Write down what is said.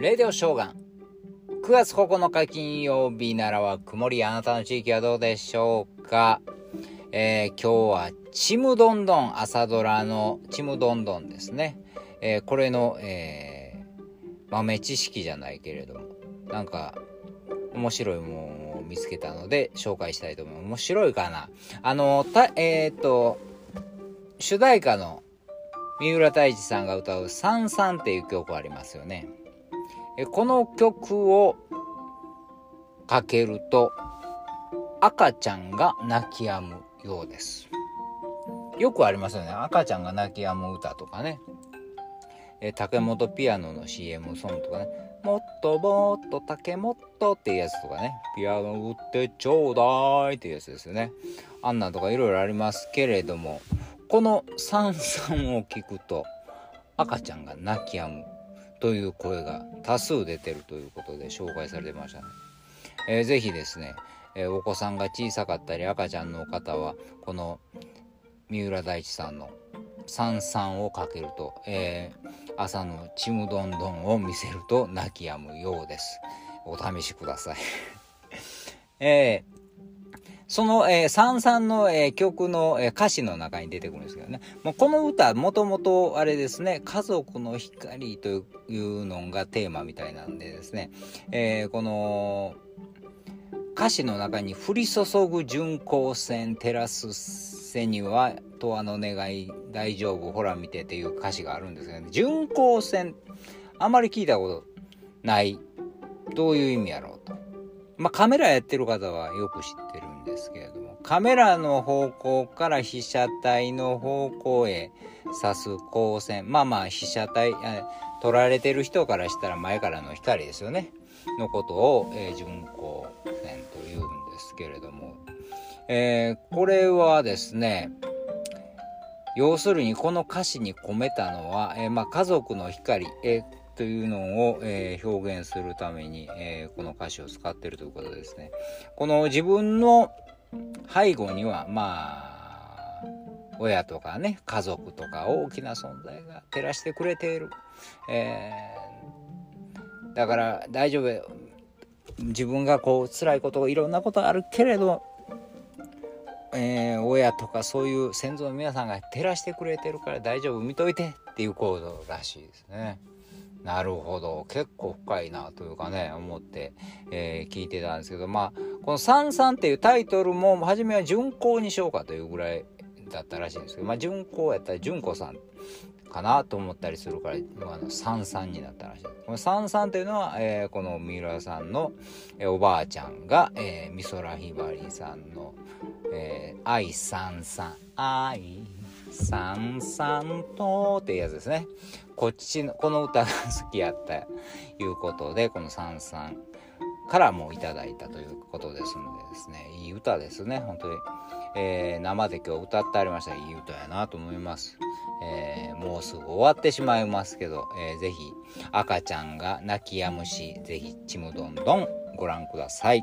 レディオショーガン。9月9日金曜日ならは曇り、あなたの地域はどうでしょうか？えー、今日はちむどんどん朝ドラのちむどんどんですね。えー、これの、えー、豆知識じゃないけれども、なんか面白いものを見つけたので紹介したいと思います。面白いかな？あの、た、えっ、と、主題歌の三浦大知さんが歌う「さんさん」っていう曲ありますよね。この曲をかけると赤ちゃんが泣き止むようです。よくありますよね。赤ちゃんが泣き止む歌とかね。え竹本ピアノの CM ソングとかね。もっともっと竹本っていうやつとかね。ピアノ売ってちょうだいっていうやつですよね。あんなとかいろいろありますけれども、この「さんさん」を聞くと赤ちゃんが泣き止むという声が多数出てるということで紹介されてましたね。えー、ぜひですね、えー、お子さんが小さかったり赤ちゃんの方はこの三浦大知さんの「さんさん」をかけると、えー、朝のちむどんどんを見せると泣き止むようです。お試しください えその、えー、サンさんの、えー、曲の、えー、歌詞の中に出てくるんですけどね。もうこの歌、もともとあれですね、家族の光というのがテーマみたいなんでですね、えー、この、歌詞の中に降り注ぐ巡光線照らす背には、とあの願い大丈夫ほら見てっていう歌詞があるんですけどね、巡光線、あまり聞いたことない。どういう意味やろうと。まあカメラやってる方はよく知ってるですけれどもカメラの方向から被写体の方向へ指す光線。まあまあ被写体撮られてる人からしたら前からの光ですよね。のことを、えー、巡光線というんですけれども、えー、これはですね要するにこの歌詞に込めたのは、えー、まあ、家族の光、えーというのを、えー、表現するために、えー、この歌詞を使ってるということですね。この自分の背後にはまあ親とかね家族とか大きな存在が照らしてくれている、えー、だから大丈夫。自分がこう辛いこといろんなことあるけれど、えー、親とかそういう先祖の皆さんが照らしてくれてるから大丈夫。見といて。っていう行動らしいですね。なるほど。結構深いなというかね思って、えー、聞いてたんですけどまあこの「さんさん」っていうタイトルも初めは巡行にしようかというぐらいだったらしいんですけどまあ巡行やったら純子さんかなと思ったりするから、まあ、三三になったらしい。この三三というのは、えー、この三浦さんの、えー、おばあちゃんが、えー、美空ひばりさんの「えー、愛三三愛。三三と」ってやつですね。こっちのこの歌が好きやったいうことでこの「さんさん」からもいただいたということですのでですね。いい歌ですね本当に、えー、生で今日歌ってありました。いい歌やなと思います、えー、もうすぐ終わってしまいますけど、えー、ぜひ赤ちゃんが泣き止むしぜひちむどんどんご覧ください。